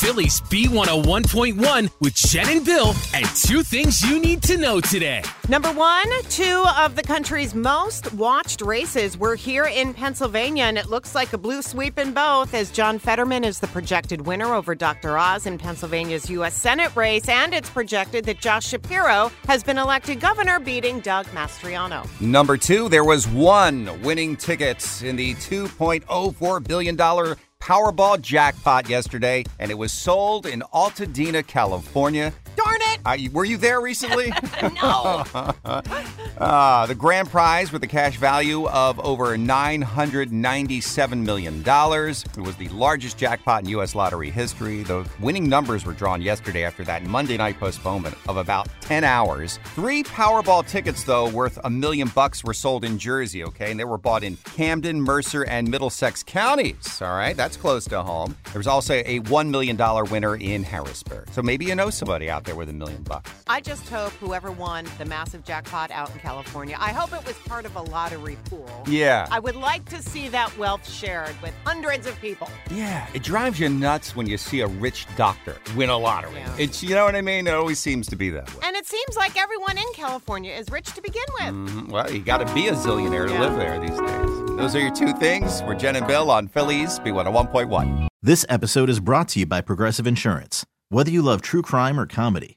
Philly's B101.1 with Jen and Bill and two things you need to know today. Number one, two of the country's most watched races were here in Pennsylvania, and it looks like a blue sweep in both as John Fetterman is the projected winner over Dr. Oz in Pennsylvania's U.S. Senate race, and it's projected that Josh Shapiro has been elected governor, beating Doug Mastriano. Number two, there was one winning ticket in the $2.04 billion Powerball jackpot yesterday, and it was sold in Altadena, California. Were you there recently? no. uh, the grand prize with a cash value of over $997 million. It was the largest jackpot in U.S. lottery history. The winning numbers were drawn yesterday after that Monday night postponement of about 10 hours. Three Powerball tickets, though, worth a million bucks were sold in Jersey, okay? And they were bought in Camden, Mercer, and Middlesex counties, all right? That's close to home. There was also a $1 million winner in Harrisburg. So maybe you know somebody out there with a million bucks. I just hope whoever won the massive jackpot out in California, I hope it was part of a lottery pool. Yeah. I would like to see that wealth shared with hundreds of people. Yeah, it drives you nuts when you see a rich doctor win a lottery. Yeah. It's you know what I mean. It always seems to be that way. And it seems like everyone in California is rich to begin with. Mhm. Well, you got to be a zillionaire to Yeah. live there these days. Those are your two things. We're Jen and Bill on Philly's B101.1. This episode is brought to you by Progressive Insurance. Whether you love true crime or comedy,